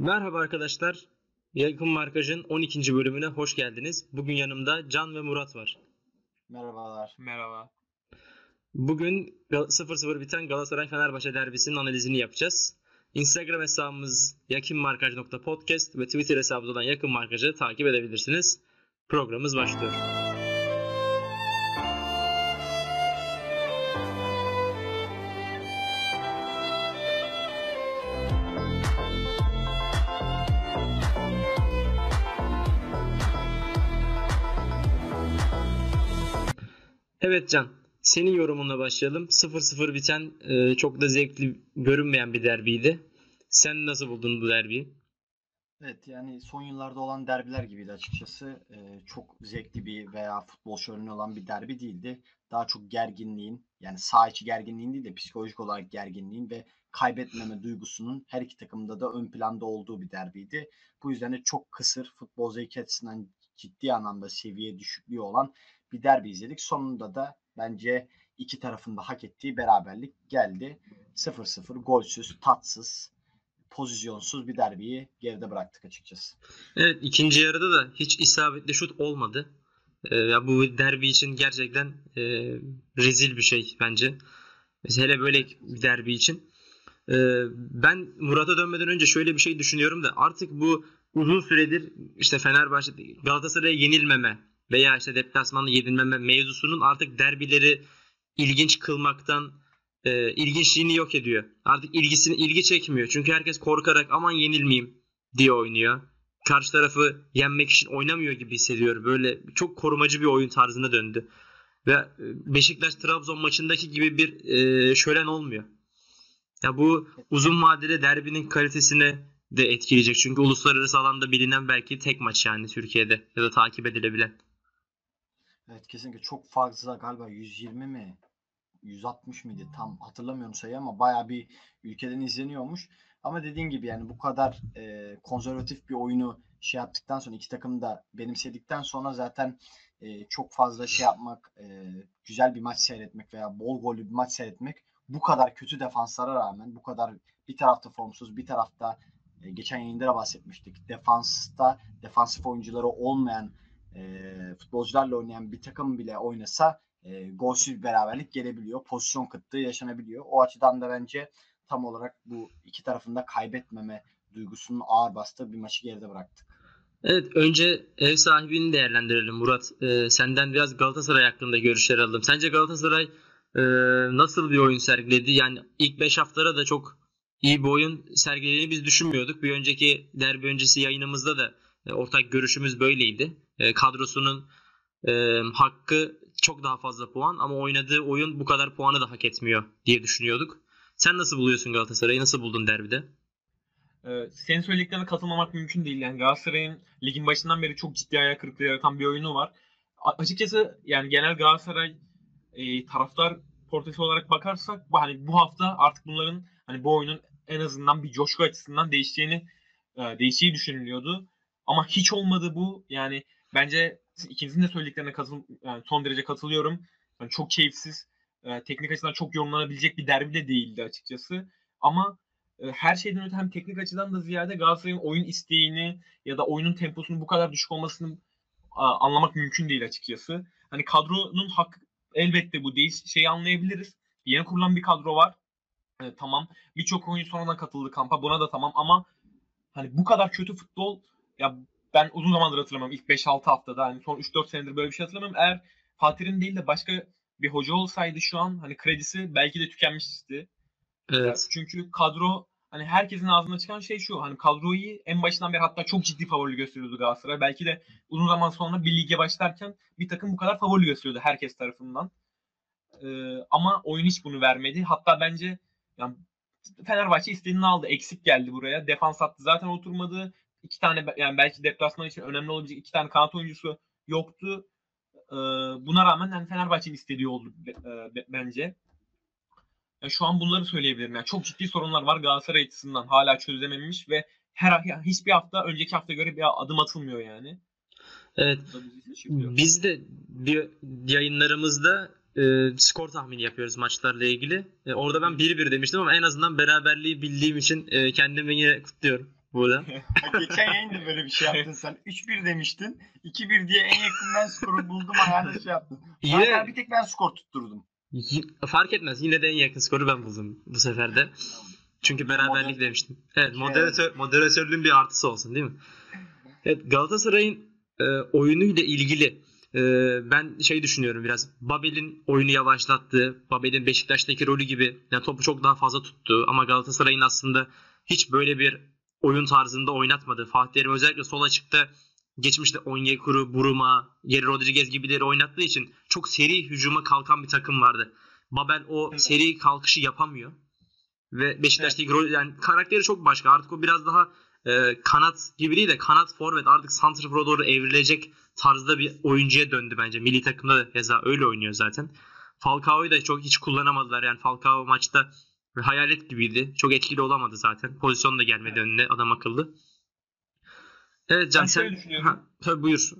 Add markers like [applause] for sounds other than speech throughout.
Merhaba arkadaşlar. Yakın Markaj'ın 12. bölümüne hoş geldiniz. Bugün yanımda Can ve Murat var. Merhabalar. Merhaba. Bugün 0-0 biten Galatasaray-Fenerbahçe derbisinin analizini yapacağız. Instagram hesabımız yakınmarkaj.podcast ve Twitter hesabımız olan Yakın Markaj'ı takip edebilirsiniz. Programımız başlıyor. Evet senin yorumunla başlayalım. 0-0 biten e, çok da zevkli görünmeyen bir derbiydi. Sen nasıl buldun bu derbiyi? Evet yani son yıllarda olan derbiler gibiydi açıkçası. Ee, çok zevkli bir veya futbol şöleni olan bir derbi değildi. Daha çok gerginliğin yani sağ içi gerginliğin değil de psikolojik olarak gerginliğin ve kaybetmeme duygusunun her iki takımda da ön planda olduğu bir derbiydi. Bu yüzden de çok kısır futbol zevki açısından ciddi anlamda seviye düşüklüğü olan bir derbi izledik. Sonunda da bence iki tarafın da hak ettiği beraberlik geldi. 0-0 golsüz, tatsız, pozisyonsuz bir derbiyi geride bıraktık açıkçası. Evet ikinci yarıda da hiç isabetli şut olmadı. Ee, ya bu derbi için gerçekten e, rezil bir şey bence. Hele böyle bir derbi için. Ee, ben Murat'a dönmeden önce şöyle bir şey düşünüyorum da artık bu uzun süredir işte Fenerbahçe Galatasaray'a yenilmeme veya işte deplasmanda yenilmeme mevzusunun artık derbileri ilginç kılmaktan e, ilginçliğini yok ediyor. Artık ilgisini ilgi çekmiyor. Çünkü herkes korkarak aman yenilmeyeyim diye oynuyor. Karşı tarafı yenmek için oynamıyor gibi hissediyor. Böyle çok korumacı bir oyun tarzına döndü. Ve Beşiktaş Trabzon maçındaki gibi bir e, şölen olmuyor. Ya bu uzun vadede derbinin kalitesini de etkileyecek. Çünkü uluslararası alanda bilinen belki tek maç yani Türkiye'de ya da takip edilebilen. Evet kesinlikle çok fazla galiba 120 mi 160 mıydı tam hatırlamıyorum sayı ama baya bir ülkeden izleniyormuş. Ama dediğin gibi yani bu kadar e, konservatif bir oyunu şey yaptıktan sonra iki takım da benimsedikten sonra zaten e, çok fazla şey yapmak, e, güzel bir maç seyretmek veya bol gollü bir maç seyretmek bu kadar kötü defanslara rağmen bu kadar bir tarafta formsuz bir tarafta e, geçen yayında da bahsetmiştik. Defansta defansif oyuncuları olmayan e, futbolcularla oynayan bir takım bile oynasa e, golsüz bir beraberlik gelebiliyor. Pozisyon kıtlığı yaşanabiliyor. O açıdan da bence tam olarak bu iki tarafında kaybetmeme duygusunun ağır bastığı bir maçı geride bıraktık. Evet önce ev sahibini değerlendirelim Murat. Ee, senden biraz Galatasaray hakkında görüşler aldım. Sence Galatasaray e, nasıl bir oyun sergiledi? Yani ilk 5 haftada da çok iyi bir oyun sergilediğini biz düşünmüyorduk. Bir önceki derbi öncesi yayınımızda da e, ortak görüşümüz böyleydi. E, kadrosunun e, hakkı çok daha fazla puan ama oynadığı oyun bu kadar puanı da hak etmiyor diye düşünüyorduk. Sen nasıl buluyorsun Galatasaray'ı? Nasıl buldun derbide? Ee, senin söylediklerine katılmamak mümkün değil. Yani Galatasaray'ın ligin başından beri çok ciddi ayak kırıklığı yaratan bir oyunu var. Açıkçası yani genel Galatasaray e, taraftar portresi olarak bakarsak hani bu hafta artık bunların hani bu oyunun en azından bir coşku açısından değişeceğini e, değişeceği düşünülüyordu. Ama hiç olmadı bu. Yani bence ikinizin de söylediklerine katıl, yani son derece katılıyorum. Yani çok keyifsiz, e, teknik açıdan çok yorumlanabilecek bir derbi de değildi açıkçası. Ama e, her şeyden öte hem teknik açıdan da ziyade Galatasaray'ın oyun isteğini ya da oyunun temposunun bu kadar düşük olmasını a, anlamak mümkün değil açıkçası. Hani kadronun hak elbette bu değil. Şeyi anlayabiliriz. Yeni kurulan bir kadro var. E, tamam. Birçok oyuncu sonradan katıldı kampa. Buna da tamam ama hani bu kadar kötü futbol ya ben uzun zamandır hatırlamam. İlk 5-6 haftada hani son 3-4 senedir böyle bir şey hatırlamıyorum. Eğer Fatih'in değil de başka bir hoca olsaydı şu an hani kredisi belki de tükenmişti. Evet. Çünkü kadro hani herkesin ağzına çıkan şey şu. Hani kadroyu en başından beri hatta çok ciddi favori gösteriyordu Galatasaray. Belki de uzun zaman sonra bir lige başlarken bir takım bu kadar favori gösteriyordu herkes tarafından. Ee, ama oyun hiç bunu vermedi. Hatta bence yani Fenerbahçe istediğini aldı. Eksik geldi buraya. Defans hattı zaten oturmadı iki tane yani belki deplasman için önemli olabilecek iki tane kanat oyuncusu yoktu. Ee, buna rağmen yani Fenerbahçe'nin istediği oldu e, bence. Yani şu an bunları söyleyebilirim. Yani çok ciddi sorunlar var Galatasaray açısından hala çözülememiş ve her hiçbir hafta önceki hafta göre bir adım atılmıyor yani. Evet. Biz de bir yayınlarımızda e, skor tahmini yapıyoruz maçlarla ilgili. E, orada ben 1-1 demiştim ama en azından beraberliği bildiğim için e, kendimi yine kutluyorum. Burada. [laughs] Geçen yayında böyle bir şey yaptın sen. [laughs] 3-1 demiştin. 2-1 diye en yakın ben skoru buldum ayağında şey yaptım. Yine Yine... Bir tek ben skor tutturdum. y- fark etmez. Yine de en yakın skoru ben buldum bu sefer de. Çünkü beraberlik Moder- demiştim. Evet, Şey- moderatör, moderatörlüğün bir artısı olsun değil mi? Evet, Galatasaray'ın e, oyunuyla ilgili e, ben şey düşünüyorum biraz. Babel'in oyunu yavaşlattığı, Babel'in Beşiktaş'taki rolü gibi yani topu çok daha fazla tuttu ama Galatasaray'ın aslında hiç böyle bir oyun tarzında oynatmadı. Fatih Terim özellikle sol açıkta geçmişte Onyekuru, Buruma, Yeri Rodriguez gibileri oynattığı için çok seri hücuma kalkan bir takım vardı. Babel o Evet. seri kalkışı yapamıyor. Ve Beşiktaş'taki rol yani karakteri çok başka. Artık o biraz daha e, kanat gibi değil de kanat forvet artık santrafora doğru evrilecek tarzda bir oyuncuya döndü bence. Milli takımda da keza öyle oynuyor zaten. Falcao'yu da çok hiç kullanamadılar. Yani Falcao maçta hayalet gibiydi. Çok etkili olamadı zaten. Pozisyon da gelmedi önüne adam akıllı. Evet Can Ben sen... Ha, tabii buyur.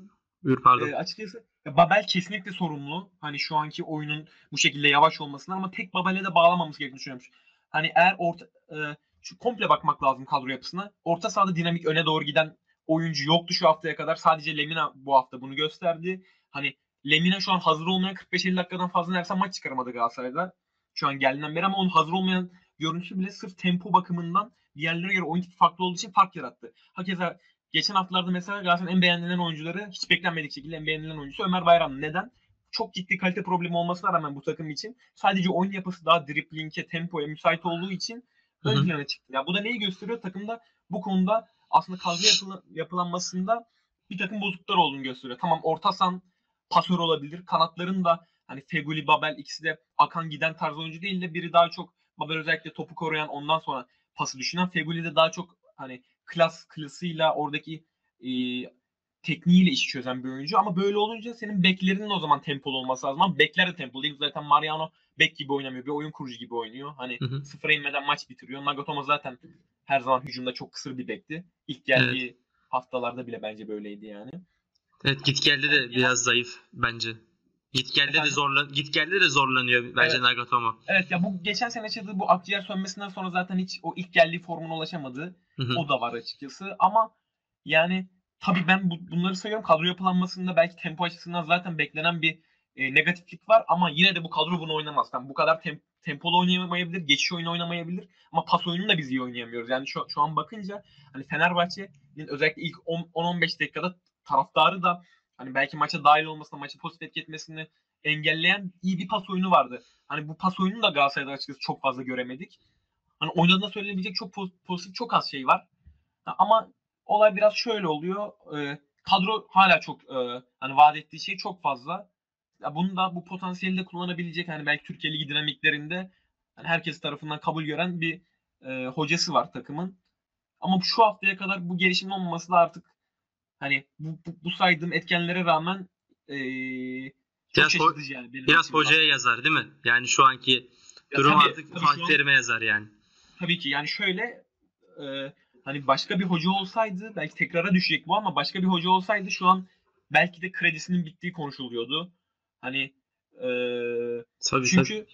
Buyur pardon. Ee, açıkçası Babel kesinlikle sorumlu. Hani şu anki oyunun bu şekilde yavaş olmasına ama tek Babel'e de bağlamamız gerektiğini düşünüyorum. Hani eğer orta e, şu komple bakmak lazım kadro yapısına. Orta sahada dinamik öne doğru giden oyuncu yoktu şu haftaya kadar. Sadece Lemina bu hafta bunu gösterdi. Hani Lemina şu an hazır olmayan 45-50 dakikadan fazla neredeyse maç çıkaramadı Galatasaray'da. Şu an geldiğinden beri ama onun hazır olmayan görüntüsü bile sırf tempo bakımından diğerlerine göre oyun tipi farklı olduğu için fark yarattı. Hakeza geçen haftalarda mesela Galatasaray'ın en beğenilen oyuncuları hiç beklenmedik şekilde en beğenilen oyuncusu Ömer Bayram. Neden? Çok ciddi kalite problemi olmasına rağmen bu takım için sadece oyun yapısı daha dripling'e, tempoya müsait olduğu için ön plana çıktı. Ya bu da neyi gösteriyor? Takımda bu konuda aslında kadro yapıla- yapılanmasında bir takım bozukluklar olduğunu gösteriyor. Tamam orta sahan pasör olabilir. Kanatların da hani Feguli, Babel ikisi de akan giden tarz oyuncu değil de biri daha çok Babel özellikle topu koruyan ondan sonra pası düşünen. Feguli de daha çok hani klas klasıyla oradaki e, tekniğiyle işi çözen bir oyuncu. Ama böyle olunca senin beklerinin o zaman tempolu olması lazım. Ama bekler de tempolu değil. Zaten Mariano bek gibi oynamıyor. Bir oyun kurucu gibi oynuyor. Hani Hı hı. sıfıra inmeden maç bitiriyor. Nagatomo zaten her zaman hücumda çok kısır bir bekti. İlk geldiği haftalarda bile bence böyleydi yani. Evet git geldi de biraz zayıf bence. Git geldi de zorlan git geldi de zorlanıyor bence Evet. Nagatomo. Evet ya bu geçen sene yaşadığı bu akciğer sönmesinden sonra zaten hiç o ilk geldiği formuna ulaşamadı. O da var açıkçası ama yani tabii ben bu, bunları sayıyorum. Kadro yapılanmasında belki tempo açısından zaten beklenen bir e, negatiflik var ama yine de bu kadro bunu oynamaz. Yani bu kadar tem, tempolu oynayamayabilir, geçiş oyunu oynamayabilir ama pas oyununu da biz iyi oynayamıyoruz. Yani şu, şu an bakınca hani Fenerbahçe'nin özellikle ilk 10 10-15 dakikada taraftarı da hani belki maça dahil olmasına, maçı pozitif etki etmesini engelleyen iyi bir pas oyunu vardı. Hani bu pas oyununu da Galatasaray'da açıkçası çok fazla göremedik. Hani oynadığında söylenebilecek çok poz- pozitif çok az şey var. Ama olay biraz şöyle oluyor. Ee, kadro hala çok e, hani vaat ettiği şey çok fazla. Ya bunu da bu potansiyeli de kullanabilecek hani belki Türkiye Ligi dinamiklerinde hani herkes tarafından kabul gören bir e, hocası var takımın. Ama şu haftaya kadar bu gelişimin olmaması da artık hani bu, bu, bu saydığım etkenlere rağmen e, Biraz ho- yani. benim Biraz hocaya yazar değil mi? Yani şu anki Ya durum tabii, artık tabii Fatih Terim'e yazar yani. Tabii ki yani şöyle e, hani başka bir hoca olsaydı belki tekrara düşecek bu ama başka bir hoca olsaydı şu an belki de kredisinin bittiği konuşuluyordu. Hani e, Tabii çünkü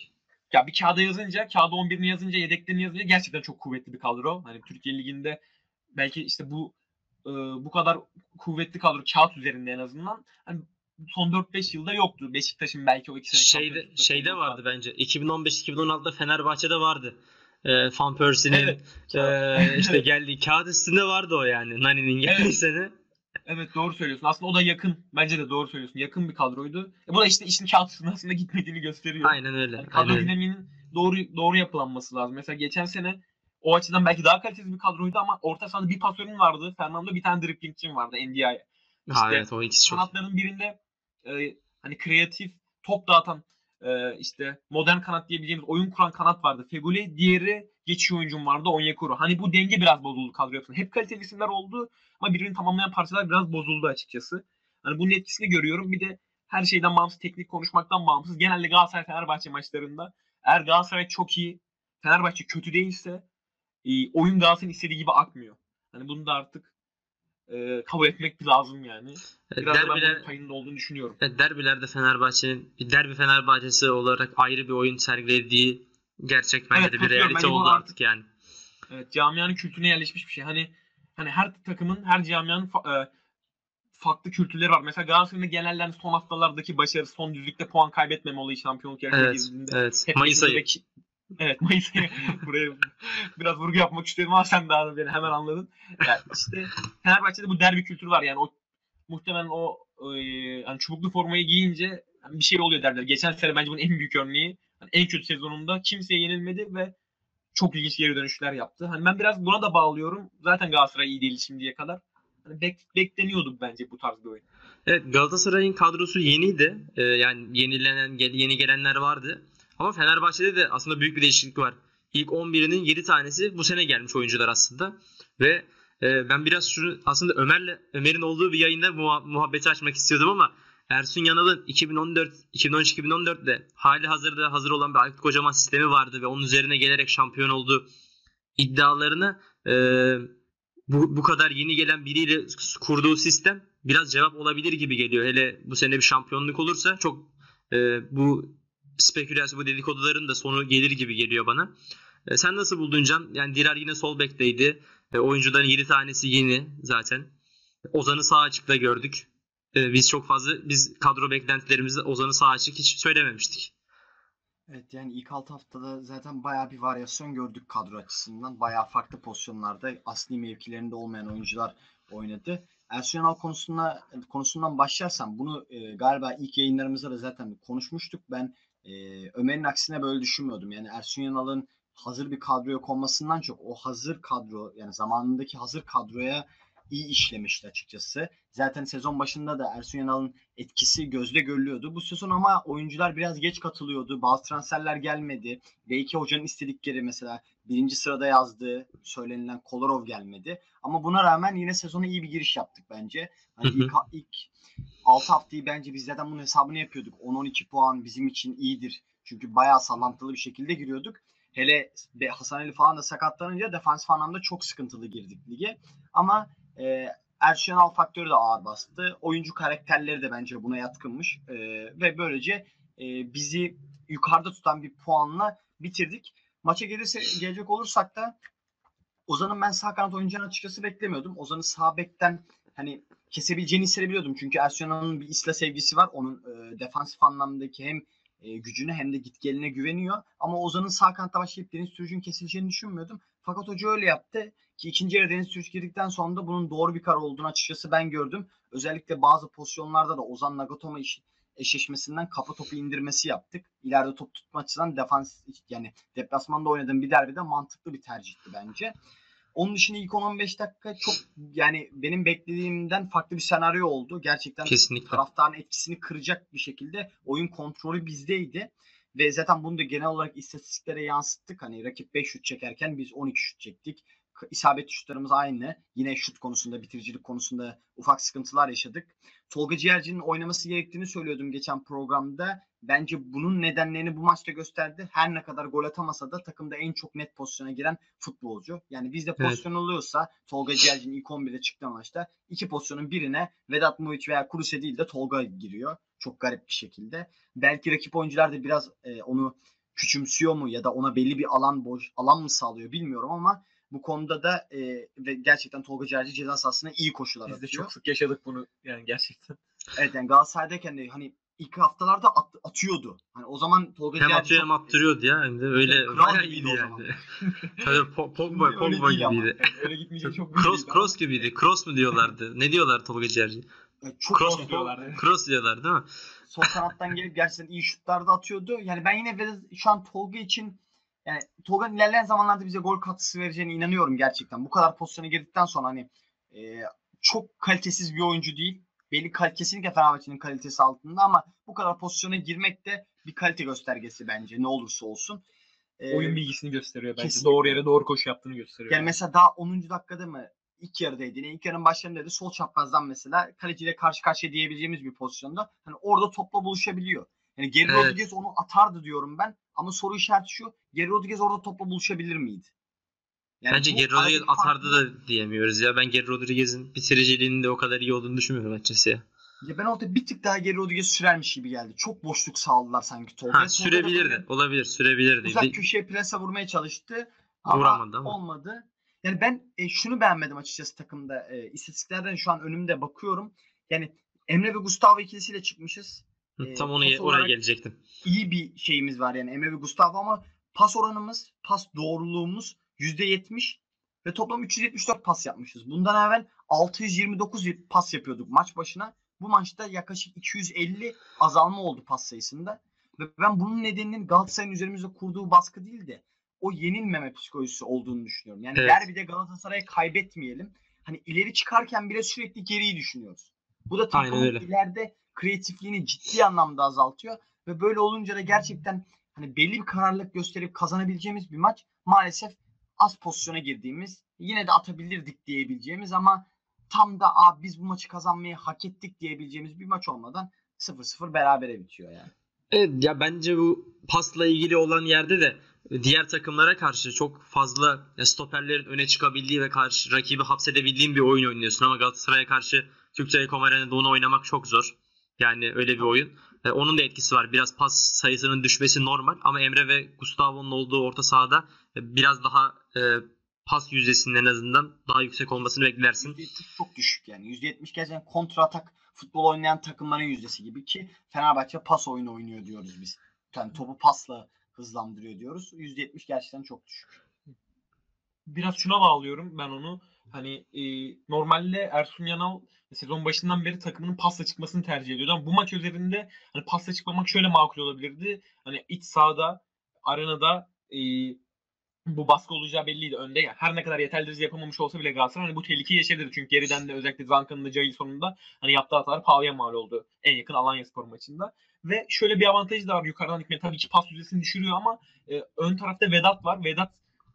ya bir kağıda yazınca, kağıda 11'ini yazınca, yedeklerini yazınca gerçekten çok kuvvetli bir kadro. Hani Türkiye Ligi'nde belki işte bu e, bu kadar kuvvetli kadro kağıt üzerinde en azından hani son 4-5 yılda yoktu. Beşiktaş'ın belki o iki sene şeyde şeyde vardı bence. 2015-2016'da Fenerbahçe'de vardı. Ee, Van Persie'nin Evet. ee, işte geldiği kağıt üstünde vardı o yani. Nani'nin geldiği Evet. sene. Evet doğru söylüyorsun. Aslında o da yakın. Bence de doğru söylüyorsun. Yakın bir kadroydu. E, bu da işte işin kağıt üstünde aslında [laughs] gitmediğini gösteriyor. Aynen öyle. Yani Aynen kadro öyle. dinamiğinin doğru doğru yapılanması lazım. Mesela geçen sene o açıdan belki daha kaliteli bir kadroydu ama orta sahada bir pasörün vardı. Fernando bir tane driplingçin vardı NDI'ye. Ha, İşte evet o ikisi çok. Kanatların birinde e, hani kreatif top dağıtan e, işte modern kanat diyebileceğimiz oyun kuran kanat vardı. Feguli diğeri geçiş oyuncum vardı Onyekuru. Hani bu denge biraz bozuldu kadro yapısında. Hep kaliteli isimler oldu ama birbirini tamamlayan parçalar biraz bozuldu açıkçası. Hani bunun etkisini görüyorum. Bir de her şeyden bağımsız teknik konuşmaktan bağımsız. Genelde Galatasaray Fenerbahçe maçlarında eğer Galatasaray çok iyi, Fenerbahçe kötü değilse e, oyun Galatasaray'ın istediği gibi akmıyor. Hani bunu da artık e, kabul etmek lazım yani. Biraz da ben Derbiler, bunun payının olduğunu düşünüyorum. evet, derbilerde Fenerbahçe'nin bir derbi Fenerbahçesi olarak ayrı bir oyun sergilediği gerçek bence Evet, de bir realite oldu artık- artık yani. Evet, camianın kültürüne yerleşmiş bir şey. Hani hani her takımın, her camianın e, farklı kültürleri var. Mesela Galatasaray'ın genelden son haftalardaki başarısı, son düzlükte puan kaybetmeme olayı şampiyonluk yarışına Evet, girdiğinde. evet. hep Mayıs ayı. ve- Evet Mayıs ayı. [laughs] Buraya biraz vurgu yapmak istedim ama sen daha da beni hemen anladın. Yani işte Fenerbahçe'de bu derbi kültürü var yani o muhtemelen o e, hani çubuklu formayı giyince bir şey oluyor derler. Geçen sene bence bunun en büyük örneği. Hani en kötü sezonunda kimseye yenilmedi ve çok ilginç geri dönüşler yaptı. Hani ben biraz buna da bağlıyorum. Zaten Galatasaray iyi değil şimdiye kadar. Hani bek, bekleniyordu bence bu tarz bir oyun. Evet Galatasaray'ın kadrosu yeniydi. Ee, yani yenilenen yeni gelenler vardı. Ama Fenerbahçe'de de aslında büyük bir değişiklik var. İlk 11'inin 7 tanesi bu sene gelmiş oyuncular aslında. Ve e, ben biraz şunu aslında Ömer'le Ömer'in olduğu bir yayında muha- muhabbeti açmak istiyordum ama Ersun Yanal'ın 2014 2013-2014'de hali hazırda hazır olan bir Aykut Kocaman sistemi vardı ve onun üzerine gelerek şampiyon olduğu iddialarını e, bu, bu kadar yeni gelen biriyle kurduğu sistem biraz cevap olabilir gibi geliyor. Hele bu sene bir şampiyonluk olursa çok e, bu spekülasyon, bu dedikoduların da sonu gelir gibi geliyor bana. E, sen nasıl buldun Can? Yani Dirar yine sol bekteydi. E, oyuncuların 7 tanesi yeni zaten. Ozan'ı sağ açıkta gördük. E, biz çok fazla biz kadro beklentilerimizde Ozan'ı sağ açık hiç söylememiştik. Evet yani ilk 6 haftada zaten bayağı bir varyasyon gördük kadro açısından. Bayağı farklı pozisyonlarda asli mevkilerinde olmayan oyuncular oynadı. Ersun Yanal konusuna, konusundan başlarsam bunu e, galiba ilk yayınlarımızda da zaten konuşmuştuk. Ben e, Ömer'in aksine böyle düşünmüyordum. Yani Ersun Yanal'ın hazır bir kadroya konmasından çok o hazır kadro yani zamanındaki hazır kadroya iyi işlemişti açıkçası. Zaten sezon başında da Ersun Yanal'ın etkisi gözle görülüyordu. Bu sezon ama oyuncular biraz geç katılıyordu. Bazı transferler gelmedi. Belki hocanın istedikleri mesela birinci sırada yazdığı söylenilen Kolarov gelmedi. Ama buna rağmen yine sezona iyi bir giriş yaptık bence. Hani ilk, ilk 6 haftayı bence biz zaten bunun hesabını yapıyorduk. 10-12 puan bizim için iyidir. Çünkü bayağı sallantılı bir şekilde giriyorduk. Hele Hasan Ali falan da sakatlanınca defansif anlamda çok sıkıntılı girdik lige. Ama e, Ersun Yanal faktörü de ağır bastı. Oyuncu karakterleri de bence buna yatkınmış. E, ve böylece e, bizi yukarıda tutan bir puanla bitirdik. Maça gelirse, gelecek olursak da Ozan'ın ben sağ kanat oynayacağını açıkçası beklemiyordum. Ozan'ı sağ bekten hani kesebileceğini hissedebiliyordum. Çünkü Ersun Yanal'ın bir isla sevgisi var. Onun e, defansif anlamdaki hem e, gücüne hem de git geline güveniyor. Ama Ozan'ın sağ kanatta başlayıp Deniz Türüc'ün kesileceğini düşünmüyordum. Fakat hoca öyle yaptı. Ki ikinci yarı Deniz Türüç girdikten sonra da bunun doğru bir karar olduğunu açıkçası ben gördüm. Özellikle bazı pozisyonlarda da Ozan Nagatomo iş, eşleşmesinden kafa topu indirmesi yaptık. İleride top tutma açısından defans yani deplasmanda oynadığım bir derbide mantıklı bir tercihti bence. Onun dışında ilk 10-15 dakika çok yani benim beklediğimden farklı bir senaryo oldu. Gerçekten Kesinlikle. taraftarın etkisini kıracak bir şekilde oyun kontrolü bizdeydi. Ve zaten bunu da genel olarak istatistiklere yansıttık. Hani rakip 5 şut çekerken biz 12 şut çektik. İsabetli şutlarımız aynı. Yine şut konusunda, bitiricilik konusunda ufak sıkıntılar yaşadık. Tolga Ciğerci'nin oynaması gerektiğini söylüyordum geçen programda. Bence bunun nedenlerini bu maçta gösterdi. Her ne kadar gol atamasa da takımda en çok net pozisyona giren futbolcu. Yani bizde Evet. pozisyon oluyorsa Tolga Ciğerci'nin ilk 11'de çıktığı maçta iki pozisyonun birine Vedat Muhiç veya Kuruse değil de Tolga giriyor. Çok garip bir şekilde. Belki rakip oyuncular da biraz e, onu küçümsüyor mu ya da ona belli bir alan boş alan mı sağlıyor bilmiyorum ama bu konuda da e, ve gerçekten Tolga Ciğerci ceza sahasına iyi koşular Biz de çok sık yaşadık bunu yani gerçekten. Evet yani Galatasaray'dayken de hani ilk haftalarda at- atıyordu. Hani o zaman Tolga Hem Ciğerci atıyor çok- hem attırıyordu ya. Hem de öyle kral gibiydi iyiydi o yani. zaman. [laughs] Tabii Po- Pogba, Pogba gibiydi. Yani öyle gitmeyecek çok Cross, cross gibiydi. Cross mu diyorlardı? Ne diyorlar Tolga Ciğerci? Evet, çok Cross iyi diyorlardı. Cross diyorlar değil mi? sol kanattan gelip gerçekten iyi şutlar da atıyordu. Yani ben yine biraz şu an Tolga için yani Tolga'nın ilerleyen zamanlarda bize gol katkısı vereceğine inanıyorum gerçekten. Bu kadar pozisyona girdikten sonra hani e, çok kalitesiz bir oyuncu değil. Belli kesinlikle Fenerbahçe'nin kalitesi altında ama bu kadar pozisyona girmek de bir kalite göstergesi bence ne olursa olsun. E, Oyun bilgisini gösteriyor bence. Kesinlikle. Doğru yere doğru koşu yaptığını gösteriyor. Yani mesela daha 10. dakikada mı ilk yarıdaydı. Yine ilk yarının başlarında da sol çaprazdan mesela kaleciyle karşı karşıya diyebileceğimiz bir pozisyonda hani orada topla buluşabiliyor. Yani Geri Evet. Rodriguez onu atardı diyorum ben. Ama soru işareti şu. Geri Rodriguez orada topla buluşabilir miydi? Yani Bence Geri Rodriguez atardı da diyemiyoruz ya. Ben Geri Rodriguez'in bitiriciliğinin de o kadar iyi olduğunu düşünmüyorum açıkçası ya. Ya ben orada bir tık daha Geri Rodriguez sürermiş gibi geldi. Çok boşluk sağladılar sanki Tolga. Ha sürebilirdi. böyle Olabilir sürebilirdi. Uzak köşeye plasa vurmaya çalıştı. Ama Vuramadı ama. olmadı. yani ben e, şunu beğenmedim açıkçası takımda. E, istatistiklerden şu an önümde bakıyorum. Yani Emre ve Gustavo ikilisiyle çıkmışız. Hı, E, Tam onu pas oraya gelecektim. iyi bir şeyimiz var yani Emre ve Gustavo ama pas oranımız, pas doğruluğumuz %70 ve toplam 374 pas yapmışız. Bundan evvel 629 pas yapıyorduk maç başına. Bu maçta yaklaşık 250 azalma oldu pas sayısında. Ve ben bunun nedeninin Galatasaray'ın üzerimizde kurduğu baskı değil de o yenilmeme psikolojisi olduğunu düşünüyorum. Yani Evet. derbide Galatasaray'ı kaybetmeyelim. Hani ileri çıkarken bile sürekli geriyi düşünüyoruz. Bu da takımın ileride kreatifliğini ciddi anlamda azaltıyor. Ve böyle olunca da gerçekten hani belli bir kararlılık gösterip kazanabileceğimiz bir maç maalesef az pozisyona girdiğimiz yine de atabilirdik diyebileceğimiz ama tam da Aa, biz bu maçı kazanmayı hak ettik diyebileceğimiz bir maç olmadan 0-0 berabere bitiyor yani. Evet ya bence bu pasla ilgili olan yerde de diğer takımlara karşı çok fazla stoperlerin öne çıkabildiği ve karşı rakibi hapsedebildiğin bir oyun oynuyorsun ama Galatasaray'a karşı Türkçe Telekom Arena'da onu oynamak çok zor. Yani öyle bir oyun. E, onun da etkisi var. Biraz pas sayısının düşmesi normal ama Emre ve Gustavo'nun olduğu orta sahada e, biraz daha e, pas yüzdesinin en azından daha yüksek olmasını beklersin. %70 çok düşük yani. %70 gerçekten kontra atak futbol oynayan takımların yüzdesi gibi ki Fenerbahçe pas oyunu oynuyor diyoruz biz. Yani topu pasla hızlandırıyor diyoruz. %70 gerçekten çok düşük. biraz şuna bağlıyorum ben onu. Hani e, normalde Ersun Yanal sezon başından beri takımının pasla çıkmasını tercih ediyordu ama bu maç üzerinde hani pasla çıkmamak şöyle makul olabilirdi. Hani iç sahada, arenada e, bu baskı olacağı belliydi önde. Yani her ne kadar yeterli derece yapamamış olsa bile Galatasaray hani bu tehlikeyi yaşayabilir. Çünkü geriden de özellikle Zanka'nın da Cahil sonunda hani yaptığı hatalar pahalıya mal oldu en yakın Alanya Spor maçında. Ve şöyle bir avantajı da var yukarıdan dikme. Tabii ki pas yüzdesini düşürüyor ama e, ön tarafta Vedat var. Vedat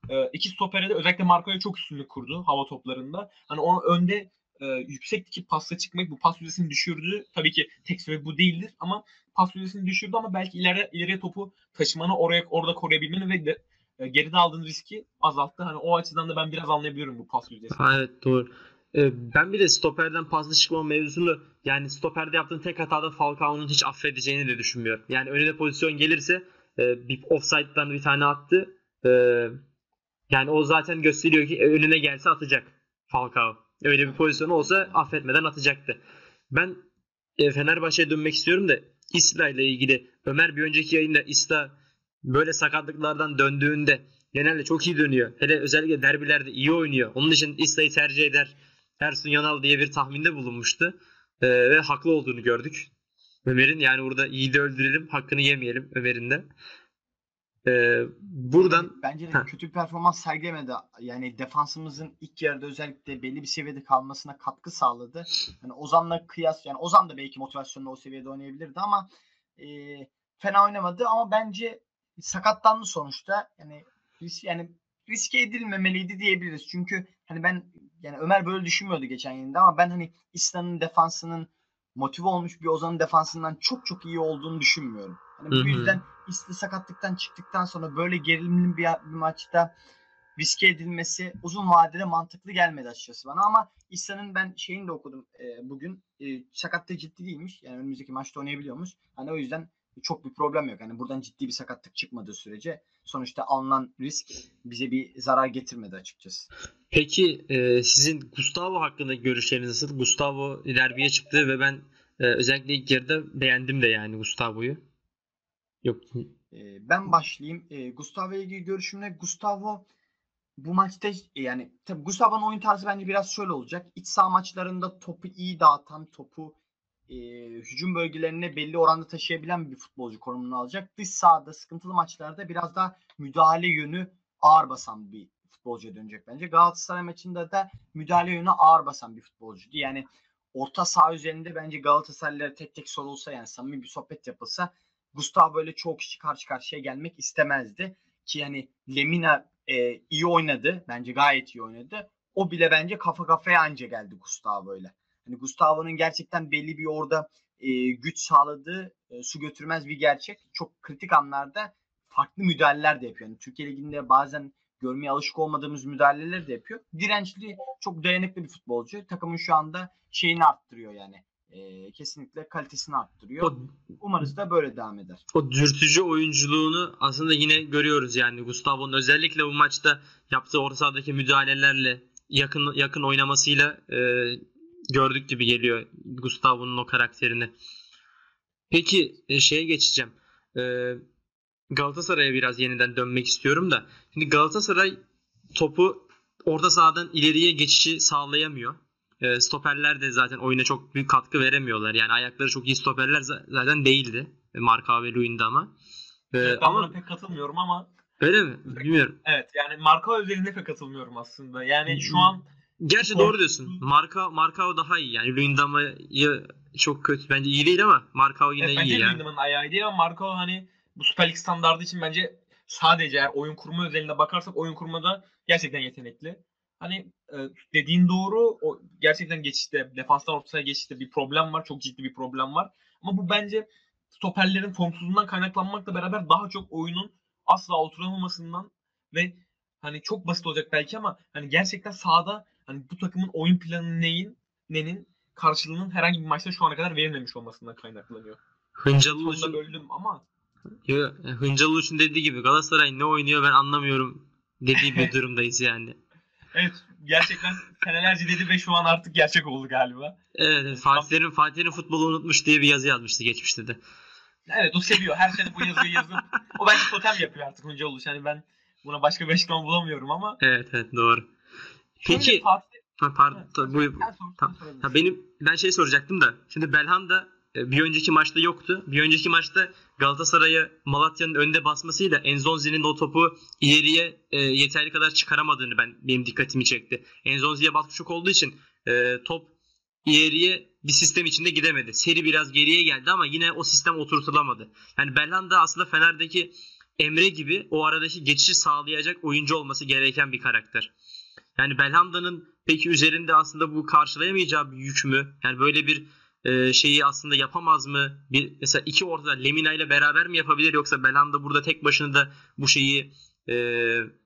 e, iki stopere de özellikle Marco'ya çok üstünlük kurdu hava toplarında. Hani onu önde e, yüksek dikip pasla çıkmak bu pas yüzdesini düşürdü. Tabii ki tek sebebi bu değildir ama pas yüzdesini düşürdü ama belki ileri ileriye topu taşımanı oraya orada koruyabilmeni ve de, e, geride aldığın riski azalttı. Hani o açıdan da ben biraz anlayabiliyorum bu pas yüzdesini. Evet doğru. Ee, ben bir de stoperden paslı çıkma mevzusunu yani stoperde yaptığın tek hatada Falcao'nun hiç affedeceğini de düşünmüyorum. Yani önüne pozisyon gelirse e, bir offside'dan bir tane attı. E, yani o zaten gösteriyor ki önüne gelse atacak Falcao. Öyle bir pozisyonu olsa affetmeden atacaktı. Ben e, Fenerbahçe'ye dönmek istiyorum da İsla ile ilgili Ömer bir önceki yayında İsla böyle sakatlıklardan döndüğünde genelde çok iyi dönüyor. Hele özellikle derbilerde iyi oynuyor. Onun için İsla'yı tercih eder. Ersun Yanal diye bir tahminde bulunmuştu. Ee, ve haklı olduğunu gördük. Ömer'in yani burada iyi de öldürelim, hakkını yemeyelim Ömer'in de. Ee, buradan bence de Heh. kötü bir performans sergilemedi. Yani defansımızın ilk yarıda özellikle belli bir seviyede kalmasına katkı sağladı. Yani Ozan'la kıyas yani Ozan da belki motivasyonla o seviyede oynayabilirdi ama e, fena oynamadı ama bence sakatlandı sonuçta. Yani risk, yani riske edilmemeliydi diyebiliriz. Çünkü hani ben yani Ömer böyle düşünmüyordu geçen yayında ama ben hani İslam'ın defansının motive olmuş bir Ozan'ın defansından çok çok iyi olduğunu düşünmüyorum. Hani bu yüzden İsli sakatlıktan çıktıktan sonra böyle gerilimli bir, bir maçta riske edilmesi uzun vadede mantıklı gelmedi açıkçası bana ama İsa'nın ben şeyini de okudum e, bugün. E, sakatlığı ciddi değilmiş. Yani önümüzdeki maçta oynayabiliyormuş. Hani o yüzden çok bir problem yok. Hani buradan ciddi bir sakatlık çıkmadığı sürece sonuçta alınan risk bize bir zarar getirmedi açıkçası. peki e, sizin Gustavo hakkında görüşleriniz nasıl? Gustavo derbiye çıktı ve ben e, özellikle ilk yarıda beğendim de yani Gustavo'yu. Yok E, ben başlayayım. E, Gustavo ile ilgili görüşümle Gustavo bu maçta e, yani tabii Gustavo'nun oyun tarzı bence biraz şöyle olacak. İç saha maçlarında topu iyi dağıtan, topu e, hücum bölgelerine belli oranda taşıyabilen bir futbolcu konumunu alacak. Dış sahada sıkıntılı maçlarda biraz daha müdahale yönü ağır basan bir futbolcuya dönecek bence. Galatasaray maçında da müdahale yönü ağır basan bir futbolcuydu. Yani orta saha üzerinde bence Galatasaraylılara tek tek sorulsa yani samimi bir sohbet yapılsa Gustavo böyle çok kişi karşı karşıya gelmek istemezdi. Ki yani Lemina e, iyi oynadı. Bence gayet iyi oynadı. O bile bence kafa kafaya anca geldi Gustavo ile. Hani Gustavo'nun gerçekten belli bir orada e, güç sağladığı e, su götürmez bir gerçek. Çok kritik anlarda farklı müdahaleler de yapıyor. Yani Türkiye Ligi'nde bazen görmeye alışık olmadığımız müdahaleler de yapıyor. Dirençli, çok dayanıklı bir futbolcu. Takımın şu anda şeyini arttırıyor yani. E, kesinlikle kalitesini arttırıyor. O, Umarız da böyle devam eder. o dürtücü oyunculuğunu aslında yine görüyoruz yani Gustavo'nun özellikle bu maçta yaptığı orta sahadaki müdahalelerle yakın yakın oynamasıyla e, gördük gibi geliyor Gustavo'nun o karakterini. Peki e, şeye geçeceğim. E, Galatasaray'a biraz yeniden dönmek istiyorum da. Şimdi Galatasaray topu orta sahadan ileriye geçişi sağlayamıyor. E, stoperler de zaten oyuna çok büyük katkı veremiyorlar. Yani ayakları çok iyi stoperler za- zaten değildi. Marka ve Luyendam'a. E, ben buna ama pek katılmıyorum ama öyle mi? Bilmiyorum. evet yani marka özelinde pek katılmıyorum aslında. Yani şu an Gerçi doğru diyorsun. Marka Markao daha iyi. Yani Luyendam'ı çok kötü. Bence iyi değil ama Markao yine evet, iyi bence yani. Lindem'in ayağı değil ama Marco hani bu Süper Lig standardı için bence sadece eğer oyun kurma özelinde bakarsak oyun kurmada gerçekten yetenekli. Hani e, dediğin doğru. O gerçekten geçişte, defanstan ortaya geçişte bir problem var. Çok ciddi bir problem var. Ama bu bence stoperlerin formsuzluğundan kaynaklanmakla beraber daha çok oyunun asla oturamamasından ve hani çok basit olacak belki ama hani gerçekten sahada hani bu takımın oyun planı neyin nenin karşılığının herhangi bir maçta şu ana kadar verilmemiş olmasından kaynaklanıyor. Hıncalı Uluç'un böldüm ama Hıncalı Uluç'un dediği gibi Galatasaray ne oynuyor ben anlamıyorum dediği bir [laughs] durumdayız yani. Evet gerçekten senelerce dedi ve şu an artık gerçek oldu galiba. Evet, evet Fatih Terim, Fatih Terim futbolu unutmuş diye bir yazı yazmıştı geçmişte de. Evet o seviyor. Her sene bu yazıyı yazıp o bence totem yapıyor artık Hunca Uluç. Yani ben buna başka bir açıklama bulamıyorum ama. Evet evet doğru. Peki Fatih- ha, pardon Evet, Tamam. sorabilirsin. Ha, benim ben şey soracaktım da. Şimdi Belhanda bir önceki maçta yoktu. Bir önceki maçta Galatasaray'a Malatya'nın önde basmasıyla Enzonzi'nin o topu ileriye e, yeterli kadar çıkaramadığını ben benim dikkatimi çekti. Enzonzi'ye baskı çok olduğu için e, top ileriye bir sistem içinde gidemedi. Seri biraz geriye geldi ama yine o sistem oturtulamadı. Yani Belhanda aslında Fener'deki Emre gibi o aradaki geçişi sağlayacak oyuncu olması gereken bir karakter. Yani Belhanda'nın peki üzerinde aslında bu karşılayamayacağı bir yük mü? Yani böyle bir e, şeyi aslında yapamaz mı? Bir mesela iki ortada Lemina ile beraber mi yapabilir yoksa Belhanda burada tek başına da bu şeyi e,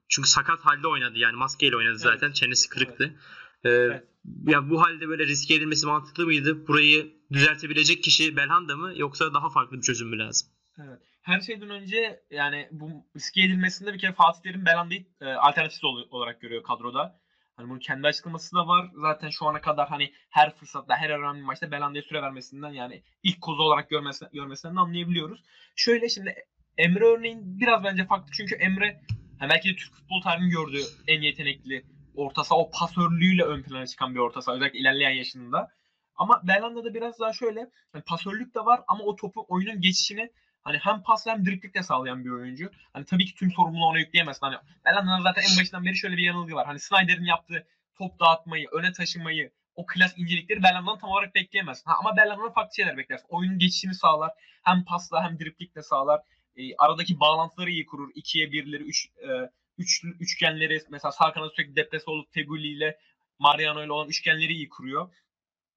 çünkü sakat halde oynadı yani maskeyle oynadı zaten çenesi kırıktı. Evet. Ya bu halde böyle riske edilmesi mantıklı mıydı? Burayı düzeltebilecek kişi Belhanda mı yoksa daha farklı bir çözüm mü lazım? Evet. Her şeyden önce yani bu riske edilmesinde bir kere Fatih Terim Belanda'yı e, alternatif ol- olarak görüyor kadroda. Hani bunun kendi açıklaması da var. Zaten şu ana kadar hani her fırsatta, her önemli maçta Belanda'ya süre vermesinden yani ilk kozu olarak görmesi, görmesinden de anlayabiliyoruz. Şöyle şimdi Emre örneğin biraz bence farklı çünkü Emre hani belki de Türk futbol tarihinin gördüğü en yetenekli orta saha, o pasörlüğüyle ön plana çıkan bir orta saha özellikle ilerleyen yaşında. Ama Belanda'da biraz daha şöyle hani pasörlük de var ama o topu oyunun geçişini Hani hem pas hem driplik de sağlayan bir oyuncu. Hani tabii ki tüm sorumluluğu ona yükleyemezsin. Hani Belanda'nın zaten en başından beri şöyle bir yanılgı var. Hani Snyder'in yaptığı top dağıtmayı, öne taşımayı, o klas incelikleri Bellanda'dan tam olarak bekleyemezsin. Ha, ama Bellanda'dan farklı şeyler beklersin. Oyunun geçişini sağlar. Hem pasla hem driplikle sağlar. E, aradaki bağlantıları iyi kurur. İkiye birleri, üç, e, üç, üçgenleri mesela sağ kanada sürekli depresi olup Feguli ile Mariano ile olan üçgenleri iyi kuruyor.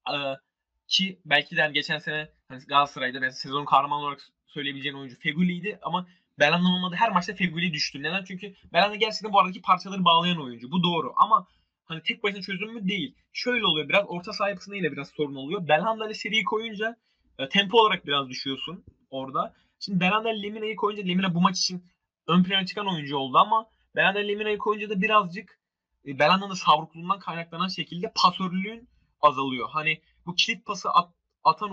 E, ki belki de hani geçen sene hani Galatasaray'da ben sezon kahramanı olarak söyleyebileceğin oyuncu Feguli'ydi ama Belhanda'nın olmadığı her maçta Feguli düştü. Neden? Çünkü Belhanda gerçekten bu aradaki parçaları bağlayan oyuncu. Bu doğru ama hani tek başına çözüm mü değil. Şöyle oluyor biraz orta saha yapısında yine biraz sorun oluyor. Belhanda ile seriyi koyunca e, tempo olarak biraz düşüyorsun orada. Şimdi Belhanda ile Lemina'yı koyunca Lemina bu maç için ön plana çıkan oyuncu oldu ama Belhanda ile Lemina'yı koyunca da birazcık e, Belhanda'nın savrukluğundan kaynaklanan şekilde pasörlüğün azalıyor. Hani bu kilit pası at, atan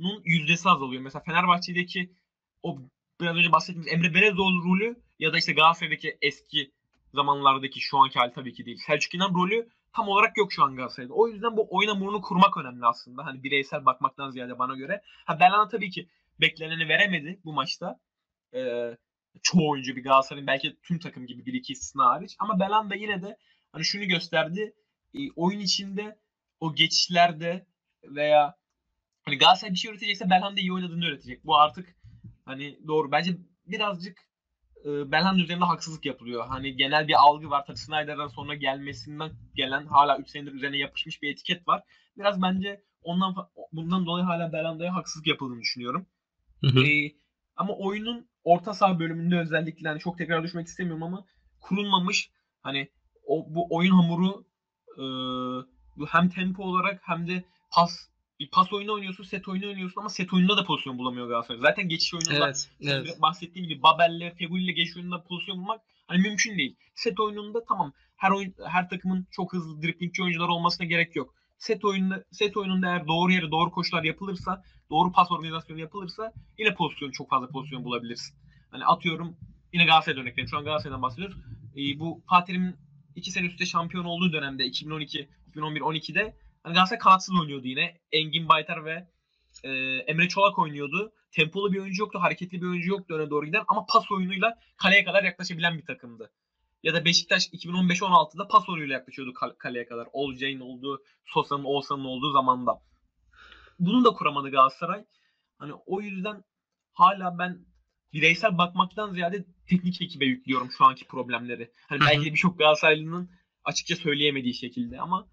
oyuncunun yüzdesi azalıyor. Mesela Fenerbahçe'deki o biraz önce bahsettiğimiz Emre Belezoğlu rolü ya da işte Galatasaray'daki eski zamanlardaki şu anki hali tabii ki değil. Selçuk İnan rolü tam olarak yok şu an Galatasaray'da. O yüzden bu oyun hamurunu kurmak önemli aslında. Hani bireysel bakmaktan ziyade bana göre. Ha Belhanda tabii ki bekleneni veremedi bu maçta. Ee, çoğu oyuncu bir Galatasaray'ın belki tüm takım gibi bir iki istisna hariç. Ama Belhanda yine de hani şunu gösterdi. E, oyun içinde o geçişlerde veya hani Galatasaray bir şey üretecekse Belhanda iyi oynadığını üretecek. Bu artık hani doğru. Bence birazcık e, Belhanda üzerinde haksızlık yapılıyor. Hani genel bir algı var. Tabii Snyder'dan sonra gelmesinden gelen hala 3 senedir üzerine yapışmış bir etiket var. Biraz bence ondan bundan dolayı hala Belhanda'ya haksızlık yapıldığını düşünüyorum. Hı hı. Ee, ama oyunun orta saha bölümünde özellikle hani çok tekrar düşmek istemiyorum ama kurulmamış hani o bu oyun hamuru e, hem tempo olarak hem de pas bir pas oyunu oynuyorsun, set oyunu oynuyorsun ama set oyununda da pozisyon bulamıyor Galatasaray. Zaten geçiş oyununda Evet. evet. bahsettiğim gibi Babel'le, Fegüli'yle geçiş oyununda pozisyon bulmak hani mümkün değil. Set oyununda tamam her oyun her takımın çok hızlı driplingçi oyuncular olmasına gerek yok. Set oyununda set oyununda eğer doğru yere doğru koşular yapılırsa, doğru pas organizasyonu yapılırsa yine pozisyon çok fazla pozisyon bulabilirsin. Hani atıyorum yine Galatasaray'dan örnek vereyim. Şu an Galatasaray'dan bahsediyoruz. Ee, bu Fatih'in iki sene üstte şampiyon olduğu dönemde 2012, 2011, 12'de hani Galatasaray kanatsız oynuyordu yine. Engin Baytar ve e, Emre Çolak oynuyordu. Tempolu bir oyuncu yoktu, hareketli bir oyuncu yoktu öne doğru giden ama pas oyunuyla kaleye kadar yaklaşabilen bir takımdı. Ya da Beşiktaş 2015-16'da pas oyunuyla yaklaşıyordu kal- kaleye kadar. Olcay'ın olduğu, Sosa'nın, Oğuzhan'ın olduğu zamanda. Bunu da kuramadı Galatasaray. Hani o yüzden hala ben bireysel bakmaktan ziyade teknik ekibe yüklüyorum şu anki problemleri. Hani belki de birçok Galatasaraylı'nın açıkça söyleyemediği şekilde ama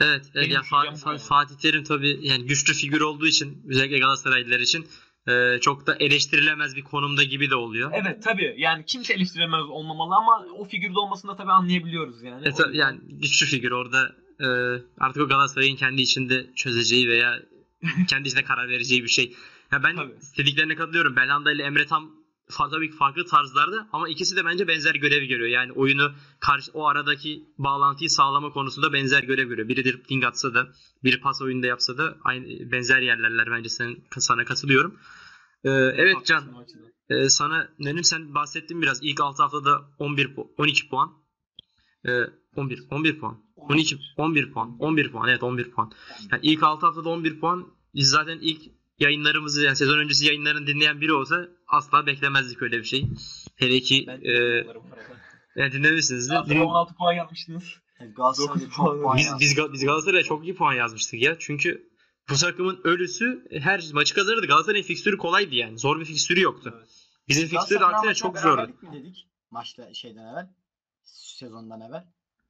Evet, evet ya Fa- Fa-. Fatih Terim tabii yani güçlü figür olduğu için özellikle Galatasaraylılar için e, çok da eleştirilemez bir konumda gibi de oluyor. evet tabii yani kimse eleştiremez olmamalı ama o figürde olmasını da tabii anlayabiliyoruz yani. E, tabii yani güçlü figür orada e, artık o Galatasaray'ın kendi içinde çözeceği veya [laughs] kendi içinde karar vereceği bir şey. Ya ben Tabii. dediklerine katılıyorum. Belhanda ile Emre tam tabii ki farklı tarzlarda ama ikisi de bence benzer görevi görüyor. Yani oyunu karşı o aradaki bağlantıyı sağlama konusunda benzer görev görüyor. Biri dribbling atsa da, biri pas oyunda yapsa da aynı benzer yerlerler bence sen sana katılıyorum. Ee, evet Can, Haklısın ee, sana Nenim sen bahsettin biraz. İlk 6 haftada 11 pu- 12 puan. Ee, 11 11 puan. 12 11 puan. 11 puan. Evet 11 puan. Yani ilk 6 haftada 11 puan. Biz zaten ilk yayınlarımızı yani sezon öncesi yayınlarını dinleyen biri olsa asla beklemezdik öyle bir şey. Hele ki Ben e, yani dinlemişsiniz de. Galatasaray 16 puan yapmıştınız. Dokuz çok puan. Biz, biz, biz Galatasaray'a çok iyi puan yazmıştık ya. Çünkü bu takımın ölüsü her maçı kazanırdı. Galatasaray'ın fikstürü kolaydı yani. Zor bir fikstürü yoktu. Evet. Bizim fikstür aksine çok zordu. mi dedik? Maçta şeyden evvel. Sezondan evvel.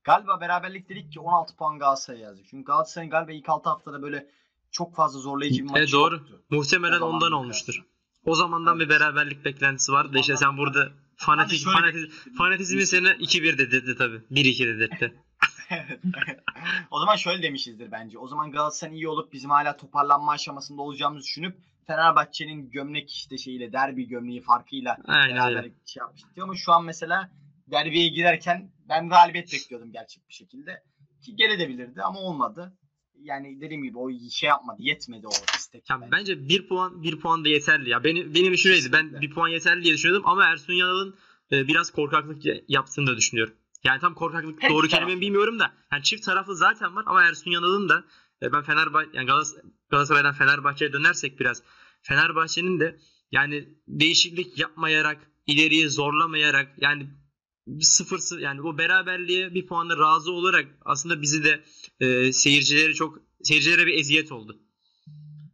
Galiba beraberlik dedik ki 16 puan Galatasaray'a yazdık. Çünkü Galatasaray'ın galiba ilk 6 haftada böyle çok fazla zorlayıcı bir maçı Evet, doğru. yoktu. Muhtemelen O ondan olmuştur. O zamandan Evet. bir beraberlik beklentisi vardı da işte sen burada fanatik, Hani şöyle fanatiz, bekledim. fanatizmin seni 2-1 dedirtti tabii. 1-2 dedirtti. [laughs] Evet. o zaman şöyle demişizdir bence. O zaman Galatasaray'ın iyi olup bizim hala toparlanma aşamasında olacağımızı düşünüp Fenerbahçe'nin gömlek işte şeyiyle derbi gömleği farkıyla Aynen beraber şey yapmıştık. Ama şu an mesela derbiye girerken ben galibiyet bekliyordum gerçek bir şekilde. Ki gelebilirdi ama olmadı. Yani dediğim gibi o şey yapmadı. Yetmedi o istek. Ya bence. 1 puan 1 puan da yeterli ya. Benim benim öyleydi. Ben. 1 puan yeterli diye düşünüyordum ama Ersun Yanal'ın e, biraz korkaklık ya- yaptığını da düşünüyorum. Yani tam korkaklık Her doğru kelime bilmiyorum da. Yani çift taraflı zaten var ama Ersun Yanal'ın da e, ben Fenerbahçe yani Galas- Galatasaray'dan Fenerbahçe'ye dönersek biraz Fenerbahçe'nin de yani değişiklik yapmayarak ileriye zorlamayarak yani bir sıfır sı- yani o beraberliğe bir puanla razı olarak aslında bizi de e, seyircileri çok seyircilere bir eziyet oldu.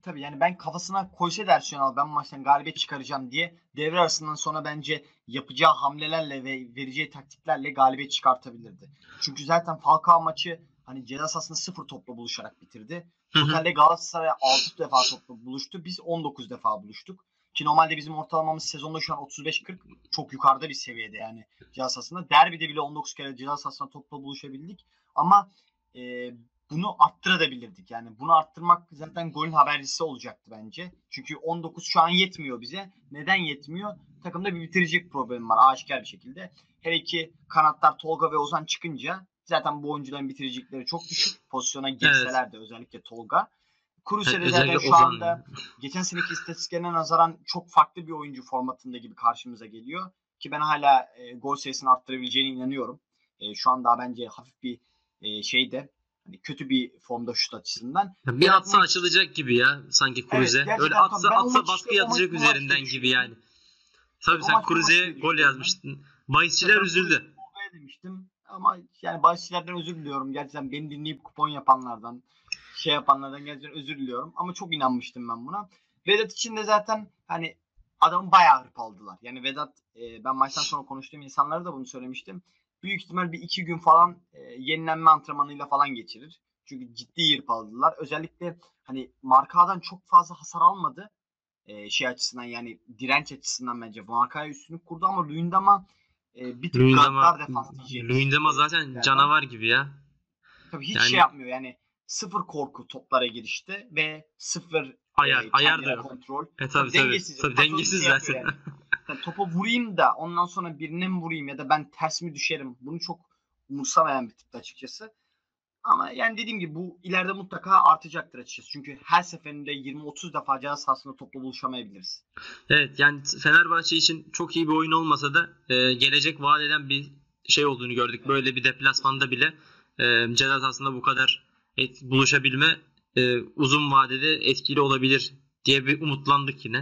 Tabii yani ben kafasına koysaydı Ersun Yanal ben bu maçtan galibiyet çıkaracağım diye devre arasından sonra bence yapacağı hamlelerle ve vereceği taktiklerle galibiyet çıkartabilirdi. Çünkü zaten Falcao maçı hani ceza sahasında sıfır topla buluşarak bitirdi. Totalde Galatasaray 6 defa topla buluştu. Biz 19 defa buluştuk. Ki normalde bizim ortalamamız sezonda şu an 35-40 çok yukarıda bir seviyede yani ceza sahasında. Derbide bile 19 kere ceza sahasında topla buluşabildik. Ama e, bunu arttırabilirdik. Yani bunu arttırmak zaten golün habercisi olacaktı bence. Çünkü 19 şu an yetmiyor bize. Neden yetmiyor? Takımda bir bitirecek problem var aşikar bir şekilde. Hele ki kanatlar Tolga ve Ozan çıkınca zaten bu oyuncuların bitirecekleri çok düşük. Pozisyona girseler de özellikle Tolga. Evet, zaten özellikle şu anda yani. [laughs] geçen seneki istatistiklerine nazaran çok farklı bir oyuncu formatında gibi karşımıza geliyor. Ki ben hala e, gol sayısını arttırabileceğine inanıyorum. E, şu an daha bence hafif bir e, şeyde hani kötü bir formda şut açısından. Ya bir Evet, atsa açılacak gibi ya sanki Cruze. gerçekten Öyle atsa atsa baskı işte- o maç- atacak o maç üzerinden gibi yani. Tabii O sen diye gol yazmıştın. Bahisçiler Ben üzüldü. Demiştim ama yani bahisçilerden özür diliyorum. Gerçekten beni dinleyip kupon yapanlardan, şey yapanlardan gerçekten özür diliyorum. Ama çok inanmıştım ben buna. Vedat için de zaten hani adamı bayağı hırpaladılar. Yani Vedat e, ben maçtan sonra konuştuğum insanlara da bunu söylemiştim. Büyük ihtimal bir iki gün falan e, yenilenme antrenmanıyla falan geçirir. Çünkü ciddi hırpaladılar. Özellikle hani markadan çok fazla hasar almadı. E, şey açısından yani direnç açısından bence markaya üstünlük kurdu ama Luyendam'a e, bir tık Luyendama, defans diyeceğimiz. Luyendama zaten Yani canavar gibi ya. Tabii hiç Yani- şey yapmıyor yani sıfır korku toplara girişte ve sıfır Ayar, e, ayar da yok. kontrol. E tabii tabii. Dengesiz. Tabii dengesiz şey zaten. yani. [laughs] Yani topa vurayım da ondan sonra birine mi vurayım ya da ben ters mi düşerim? Bunu çok umursamayan bir tipte açıkçası. Ama yani dediğim gibi bu ileride mutlaka artacaktır açıkçası. Çünkü her seferinde 20-30 defa cihaz sahasında topla buluşamayabiliriz. Evet yani Fenerbahçe için çok iyi bir oyun olmasa da e, gelecek vaat eden bir şey olduğunu gördük. Böyle bir deplasmanda bile e, ceza sahasında bu kadar et, buluşabilme e, uzun vadede etkili olabilir diye bir umutlandık yine.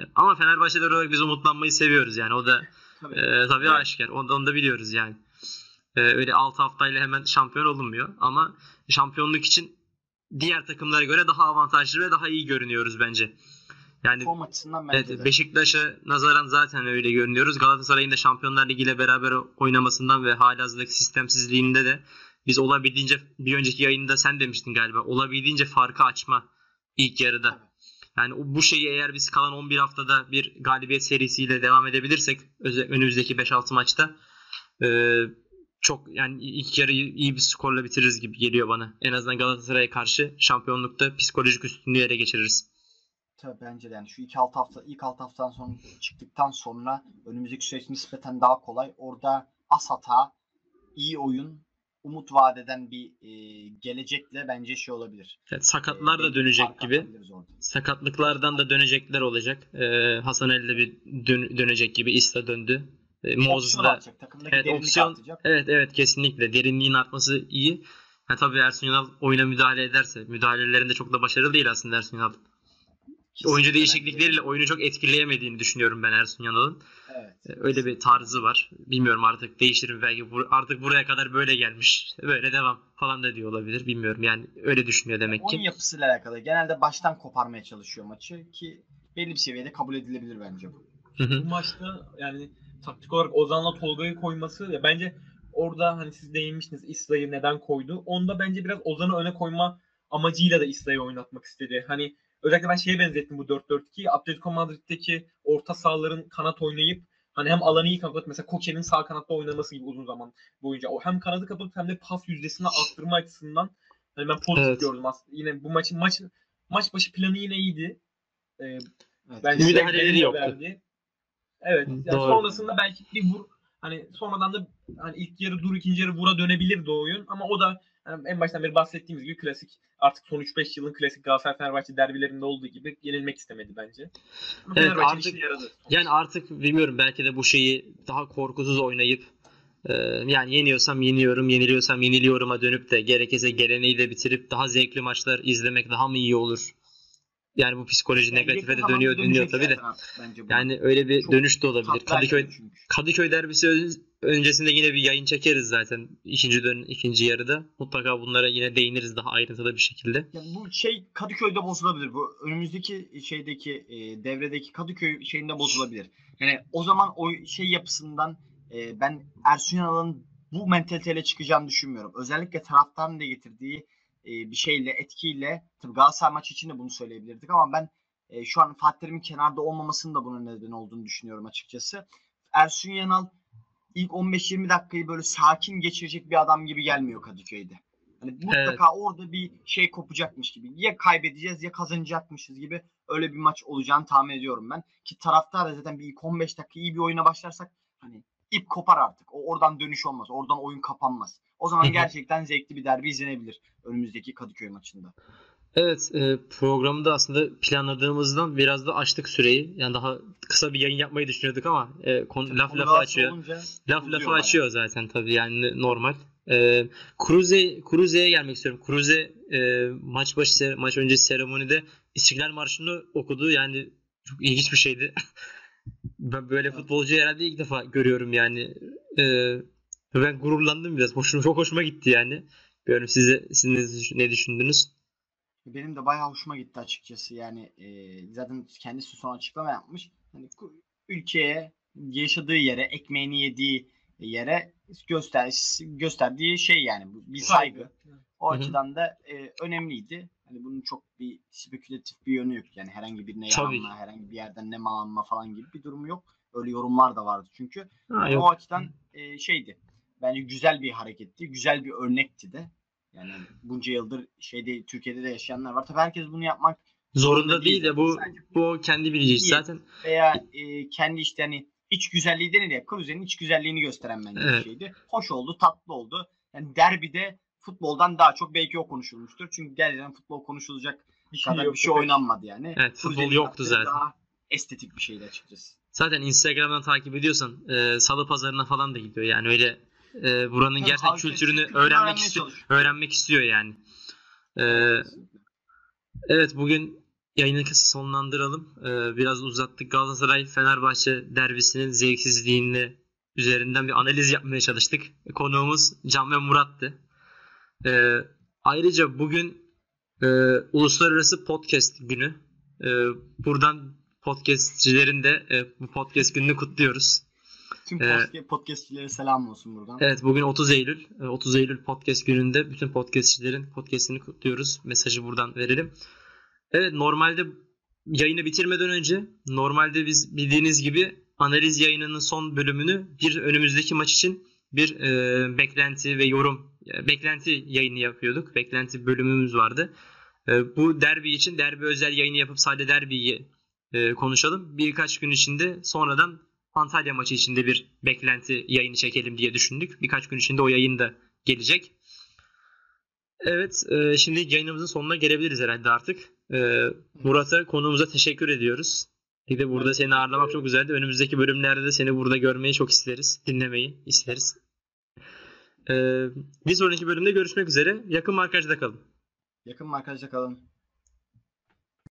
E, Ama Fenerbahçeler olarak biz umutlanmayı seviyoruz yani o da Tabii. e, tabii aşikar. Onu, da- onu da biliyoruz yani. E, öyle 6 haftayla hemen şampiyon olunmuyor ama şampiyonluk için diğer takımlara göre daha avantajlı ve daha iyi görünüyoruz bence. Yani Form açısından bence Evet. Beşiktaş'a nazaran zaten öyle görünüyoruz. Galatasaray'ın da Şampiyonlar Ligi ile beraber oynamasından ve halihazırdaki sistemsizliğinde de biz olabildiğince bir önceki yayında sen demiştin galiba olabildiğince farkı açma ilk yarıda. Yani bu şeyi eğer biz kalan 11 haftada bir galibiyet serisiyle devam edebilirsek önümüzdeki 5-6 maçta çok yani ilk yarıyı iyi bir skorla bitiririz gibi geliyor bana. En azından Galatasaray'a karşı şampiyonlukta psikolojik üstünlüğü ele geçiririz. Tabii bence de yani şu ilk alt hafta ilk alt haftadan sonra çıktıktan sonra önümüzdeki süreç nispeten daha kolay. Orada az hata, iyi oyun, umut vadeden bir e, gelecekle bence şey olabilir. Evet, sakatlar E, da dönecek gibi. sakatlıklardan da dönecekler olacak. Ee, Hasan Ali de bir dön- dönecek gibi. Ista döndü. Ee, Moses da evet, opsiyon artacak. evet evet kesinlikle derinliğin artması iyi. Ha, tabii Ersun Yanal oyuna müdahale ederse müdahalelerinde çok da başarılı değil aslında Ersun Yanal. Oyuncu değişiklikleriyle oyunu çok etkileyemediğini düşünüyorum ben Ersun Yanal'ın. Evet. Ee, Öyle bir tarzı var. Bilmiyorum artık değiştirir mi belki bu- artık buraya kadar böyle gelmiş. Böyle devam falan da diyor olabilir. Bilmiyorum yani öyle düşünüyor demek Oyun ki. yapısıyla alakalı. Genelde baştan koparmaya çalışıyor maçı ki belli bir seviyede kabul edilebilir bence bu. Hı hı. Bu maçta yani taktik olarak Ozan'la Tolga'yı koyması ya bence orada hani siz değinmiştiniz İsra'yı neden koydu. Onda bence biraz Ozan'ı öne koyma amacıyla da İsra'yı oynatmak istedi. Hani özellikle ben şeye benzettim bu 4-4-2'yi. Atletico Madrid'deki orta sahaların kanat oynayıp hani hem alanı iyi kapatıp mesela Koke'nin sağ kanatta oynaması gibi uzun zaman boyunca. O hem kanadı kapatıp hem de pas yüzdesini arttırma açısından hani ben pozitif Evet. gördüm aslında. Yine bu maçın maç maç başı planı yine iyiydi. Ee, Evet. Bence Müdahaleleri yoktu. verdi. Evet. Yani Doğru. sonrasında belki bir vur hani sonradan da hani ilk yarı dur ikinci yarı vura dönebilirdi o oyun ama o da hani en baştan beri bahsettiğimiz gibi klasik artık son 3-5 yılın klasik Galatasaray Fenerbahçe derbilerinde olduğu gibi yenilmek istemedi bence. Ama Evet, artık- işine yaradı. Yani artık bilmiyorum belki de bu şeyi daha korkusuz oynayıp e, yani yeniyorsam yeniyorum, yeniliyorsam yeniliyorum'a dönüp de gerekirse geleneği de bitirip daha zevkli maçlar izlemek daha mı iyi olur? Yani bu psikoloji Yani negatife de dönüyor dönüyor tabii de. artık. Yani öyle bir Çok dönüş de olabilir. Tatlar Kadıköy çünkü. Kadıköy derbisi ön- öncesinde yine bir yayın çekeriz zaten ikinci dön ikinci yarıda. Mutlaka bunlara yine değiniriz daha ayrıntılı bir şekilde. Ya bu şey Kadıköy'de bozulabilir. Bu önümüzdeki şeydeki e, devredeki Kadıköy şeyinde bozulabilir. Yani o zaman o şey yapısından e, ben Ersun Yanal'ın bu mentaliteyle çıkacağını düşünmüyorum. Özellikle taraftarın da getirdiği e, bir şeyle, etkiyle tabii Galatasaray maçı için de bunu söyleyebilirdik ama ben e, şu an Fatih Terim'in kenarda olmamasının da bunun neden olduğunu düşünüyorum açıkçası. Ersun Yanal ilk 15-20 dakikayı böyle sakin geçirecek bir adam gibi gelmiyor Kadıköy'de. Hani mutlaka orada bir şey kopacakmış gibi. Ya kaybedeceğiz ya kazanacakmışız gibi öyle bir maç olacağını tahmin ediyorum ben. Ki taraftar da zaten bir ilk 15 dakika iyi bir oyuna başlarsak hani ip kopar artık. O oradan dönüş olmaz. Oradan oyun kapanmaz. O zaman gerçekten zevkli bir derbi izlenebilir önümüzdeki Kadıköy maçında. Evet, e, programı da aslında planladığımızdan biraz da açtık süreyi. Yani daha kısa bir yayın yapmayı düşünüyorduk ama e, konu, laf lafı açıyor. Laf lafı açıyor zaten tabii yani normal. Ee, Cruze, Cruze'ye gelmek istiyorum. Cruze e, maç başı maç öncesi seremonide İstiklal Marşı'nı okudu. Yani çok ilginç bir şeydi. [laughs] ben böyle futbolcu herhalde ilk defa görüyorum yani. Ee, ben gururlandım biraz. Hoşuma, çok hoşuma gitti yani. Bilmiyorum size siz ne, düş- ne düşündünüz? Benim de bayağı hoşuma gitti açıkçası. Yani e, zaten kendisi son açıklama yapmış. Hani ülkeye, yaşadığı yere, ekmeğini yediği yere göster gösterdiği şey yani bu bir saygı. O Hı hı. açıdan da e, önemliydi. Hani bunun çok bir spekülatif bir yönü yok. Yani herhangi birine yalanma, herhangi bir yerden ne malanma falan gibi bir durumu yok. Öyle yorumlar da vardı çünkü. Ha, Yani yok. o açıdan e, şeydi. Bence güzel bir hareketti. Güzel bir örnekti de. Yani bunca yıldır şeyde Türkiye'de de yaşayanlar var. Tabii herkes bunu yapmak Zorunda değil de bu Sadece bu kendi İyi. zaten. veya e, kendi işte hani iç güzelliği denir ya. Kruse'nin iç güzelliğini gösteren bence Evet. bir şeydi. Hoş oldu, tatlı oldu. Yani derbide futboldan daha çok belki o konuşulmuştur. Çünkü gerçekten futbol konuşulacak Bir şey kadar yok. bir şey oynanmadı yani. Evet, futbol yoktu zaten. Daha estetik bir şeydi açıkçası. Zaten Instagram'dan takip ediyorsan e, salı pazarına falan da gidiyor. Yani öyle e, buranın Tabii gerçekten kültürünü öğrenmek istiyor. Öğrenmek istiyor yani. E, evet bugün yayını sonlandıralım. E, biraz uzattık. Galatasaray Fenerbahçe derbisinin zevksizliğini üzerinden bir analiz yapmaya çalıştık. Konuğumuz Can ve Murat'tı. E, ayrıca bugün e, Uluslararası Podcast Günü. E, buradan podcastçilerin de e, bu podcast gününü kutluyoruz. Tüm Ee, podcast- podcastçilere selam olsun buradan. Evet bugün 30 Eylül. E, 30 Eylül podcast gününde bütün podcastçilerin podcastini kutluyoruz. Mesajı buradan verelim. Evet normalde yayını bitirmeden önce normalde biz bildiğiniz gibi analiz yayınının son bölümünü bir önümüzdeki maç için bir e, beklenti ve yorum e, beklenti yayını yapıyorduk. Beklenti bölümümüz vardı. E, bu derbi için derbi özel yayını yapıp sadece derbiyi e, konuşalım. Birkaç gün içinde sonradan Antalya maçı içinde bir beklenti yayını çekelim diye düşündük. Birkaç gün içinde o yayın da gelecek. Evet, e, şimdi yayınımızın sonuna gelebiliriz herhalde artık. E, Murat'a konuğumuza teşekkür ediyoruz. Bir de burada seni ağırlamak çok güzeldi. Önümüzdeki bölümlerde de seni burada görmeyi çok isteriz. Dinlemeyi isteriz. E, bir sonraki bölümde görüşmek üzere. Yakın markajda kalın. Yakın markajda kalın.